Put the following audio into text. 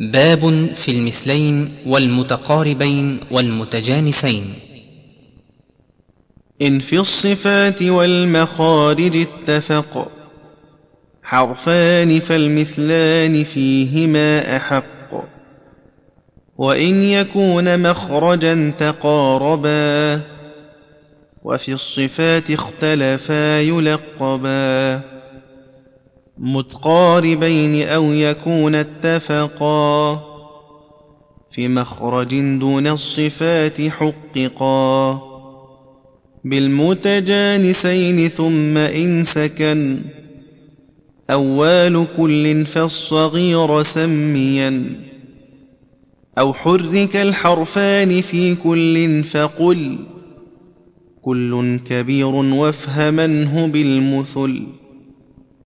باب في المثلين والمتقاربين والمتجانسين. إن في الصفات والمخارج اتفق. حرفان فالمثلان فيهما أحق. وإن يكون مخرجا تقاربا. وفي الصفات اختلفا يلقبا. متقاربين أو يكون اتفقا في مخرج دون الصفات حققا بالمتجانسين ثم إن سكن أول كل فالصغير سميا أو حرك الحرفان في كل فقل كل كبير وافهمنه بالمثل